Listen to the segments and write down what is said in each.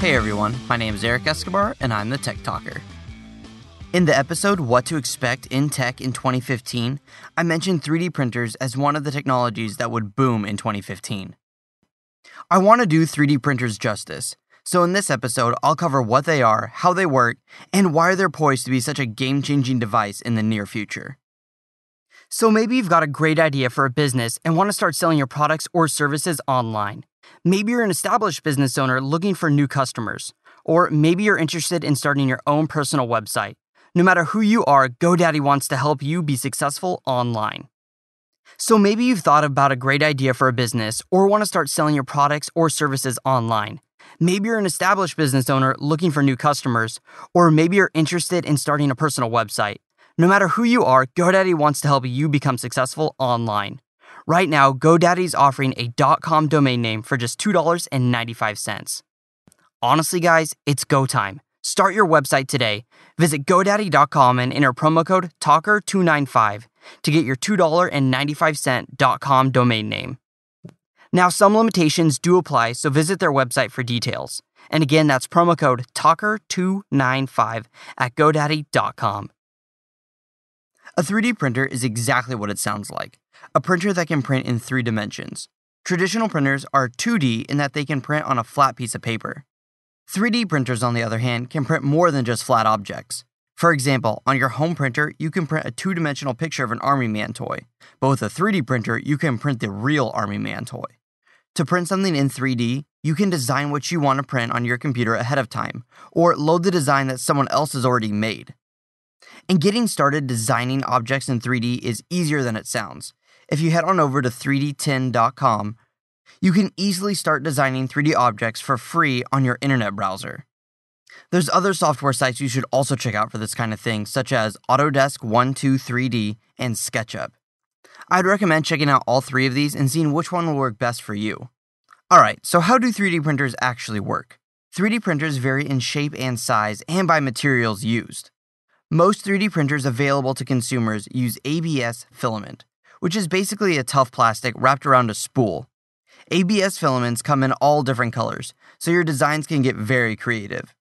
Hey everyone, my name is Eric Escobar and I'm the Tech Talker. In the episode What to Expect in Tech in 2015, I mentioned 3D printers as one of the technologies that would boom in 2015. I want to do 3D printers justice, so in this episode, I'll cover what they are, how they work, and why they're poised to be such a game changing device in the near future. So maybe you've got a great idea for a business and want to start selling your products or services online. Maybe you're an established business owner looking for new customers. Or maybe you're interested in starting your own personal website. No matter who you are, GoDaddy wants to help you be successful online. So maybe you've thought about a great idea for a business or want to start selling your products or services online. Maybe you're an established business owner looking for new customers, or maybe you're interested in starting a personal website. No matter who you are, GoDaddy wants to help you become successful online. Right now, GoDaddy is offering a .com domain name for just $2.95. Honestly, guys, it's go time. Start your website today. Visit GoDaddy.com and enter promo code TALKER295 to get your $2.95 .com domain name. Now, some limitations do apply, so visit their website for details. And again, that's promo code TALKER295 at GoDaddy.com. A 3D printer is exactly what it sounds like a printer that can print in three dimensions. Traditional printers are 2D in that they can print on a flat piece of paper. 3D printers, on the other hand, can print more than just flat objects. For example, on your home printer, you can print a two dimensional picture of an Army Man toy, but with a 3D printer, you can print the real Army Man toy. To print something in 3D, you can design what you want to print on your computer ahead of time, or load the design that someone else has already made. And getting started designing objects in 3D is easier than it sounds. If you head on over to 3dtin.com, you can easily start designing 3D objects for free on your internet browser. There's other software sites you should also check out for this kind of thing, such as Autodesk 123D and SketchUp. I'd recommend checking out all three of these and seeing which one will work best for you. Alright, so how do 3D printers actually work? 3D printers vary in shape and size and by materials used. Most 3D printers available to consumers use ABS filament, which is basically a tough plastic wrapped around a spool. ABS filaments come in all different colors, so your designs can get very creative.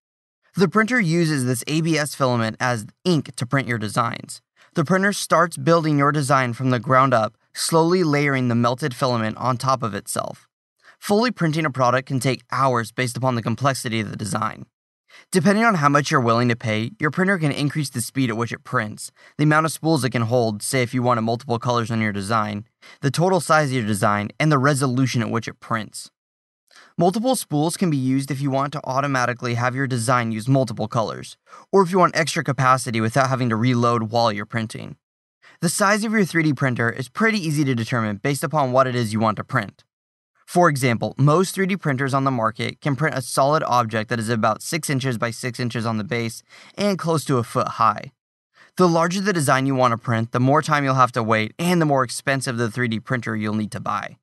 The printer uses this ABS filament as ink to print your designs. The printer starts building your design from the ground up, slowly layering the melted filament on top of itself. Fully printing a product can take hours based upon the complexity of the design. Depending on how much you're willing to pay, your printer can increase the speed at which it prints, the amount of spools it can hold, say if you wanted multiple colors on your design, the total size of your design, and the resolution at which it prints. Multiple spools can be used if you want to automatically have your design use multiple colors, or if you want extra capacity without having to reload while you're printing. The size of your 3D printer is pretty easy to determine based upon what it is you want to print. For example, most 3D printers on the market can print a solid object that is about 6 inches by 6 inches on the base and close to a foot high. The larger the design you want to print, the more time you'll have to wait and the more expensive the 3D printer you'll need to buy.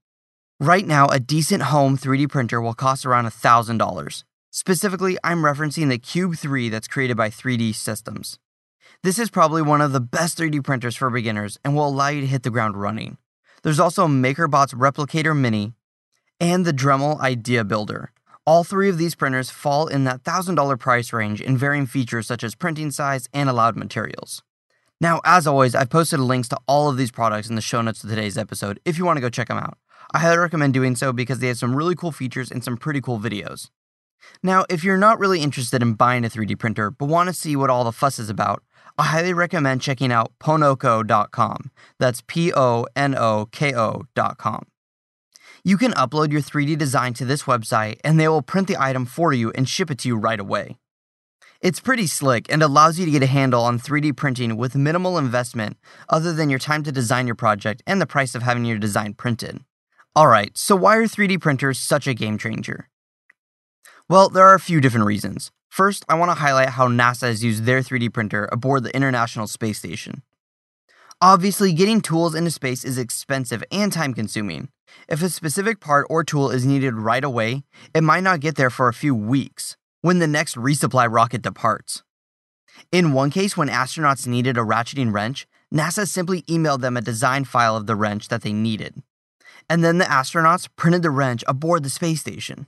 Right now, a decent home 3D printer will cost around $1,000. Specifically, I'm referencing the Cube 3 that's created by 3D Systems. This is probably one of the best 3D printers for beginners and will allow you to hit the ground running. There's also MakerBot's Replicator Mini, and the Dremel Idea Builder. All three of these printers fall in that $1,000 price range in varying features such as printing size and allowed materials. Now, as always, I've posted links to all of these products in the show notes of today's episode if you want to go check them out. I highly recommend doing so because they have some really cool features and some pretty cool videos. Now, if you're not really interested in buying a 3D printer but want to see what all the fuss is about, I highly recommend checking out ponoko.com. That's P O N O K O.com. You can upload your 3D design to this website and they will print the item for you and ship it to you right away. It's pretty slick and allows you to get a handle on 3D printing with minimal investment other than your time to design your project and the price of having your design printed. Alright, so why are 3D printers such a game changer? Well, there are a few different reasons. First, I want to highlight how NASA has used their 3D printer aboard the International Space Station. Obviously, getting tools into space is expensive and time consuming, if a specific part or tool is needed right away, it might not get there for a few weeks when the next resupply rocket departs. In one case, when astronauts needed a ratcheting wrench, NASA simply emailed them a design file of the wrench that they needed. And then the astronauts printed the wrench aboard the space station.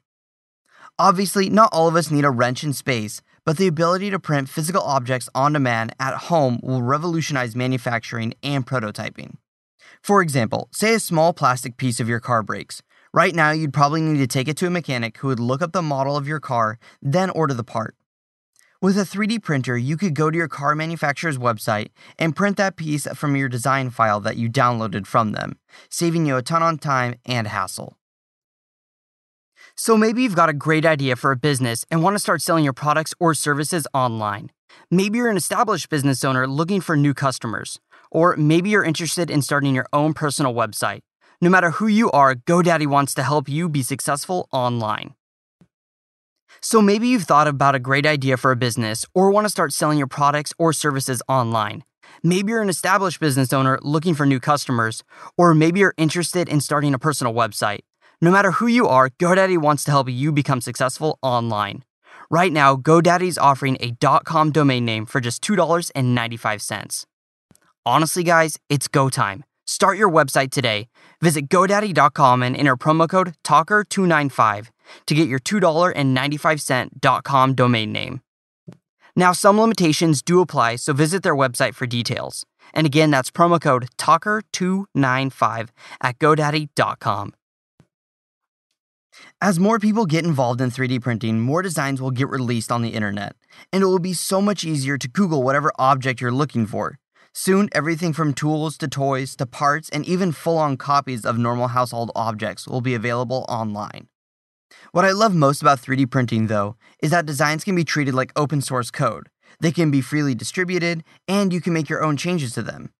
Obviously, not all of us need a wrench in space, but the ability to print physical objects on demand at home will revolutionize manufacturing and prototyping. For example, say a small plastic piece of your car breaks. Right now, you'd probably need to take it to a mechanic who would look up the model of your car, then order the part. With a 3D printer, you could go to your car manufacturer's website and print that piece from your design file that you downloaded from them, saving you a ton on time and hassle. So maybe you've got a great idea for a business and want to start selling your products or services online. Maybe you're an established business owner looking for new customers. Or maybe you're interested in starting your own personal website. No matter who you are, GoDaddy wants to help you be successful online. So maybe you've thought about a great idea for a business or want to start selling your products or services online. Maybe you're an established business owner looking for new customers, or maybe you're interested in starting a personal website. No matter who you are, GoDaddy wants to help you become successful online. Right now, GoDaddy's offering a .com domain name for just $2.95. Honestly, guys, it's go time. Start your website today. Visit GoDaddy.com and enter promo code TALKER295 to get your $2.95 .com domain name. Now, some limitations do apply, so visit their website for details. And again, that's promo code TALKER295 at GoDaddy.com. As more people get involved in 3D printing, more designs will get released on the internet, and it will be so much easier to Google whatever object you're looking for. Soon, everything from tools to toys to parts and even full on copies of normal household objects will be available online. What I love most about 3D printing, though, is that designs can be treated like open source code. They can be freely distributed, and you can make your own changes to them.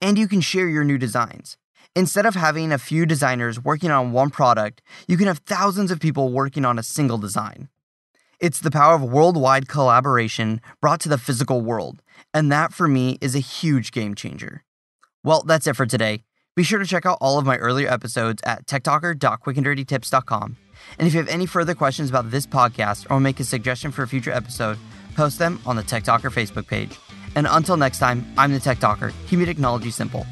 And you can share your new designs. Instead of having a few designers working on one product, you can have thousands of people working on a single design. It's the power of worldwide collaboration brought to the physical world, and that for me is a huge game changer. Well, that's it for today. Be sure to check out all of my earlier episodes at techtalker.quickanddirtytips.com. And if you have any further questions about this podcast or make a suggestion for a future episode, post them on the Tech Talker Facebook page. And until next time, I'm the Tech Talker, keeping technology simple.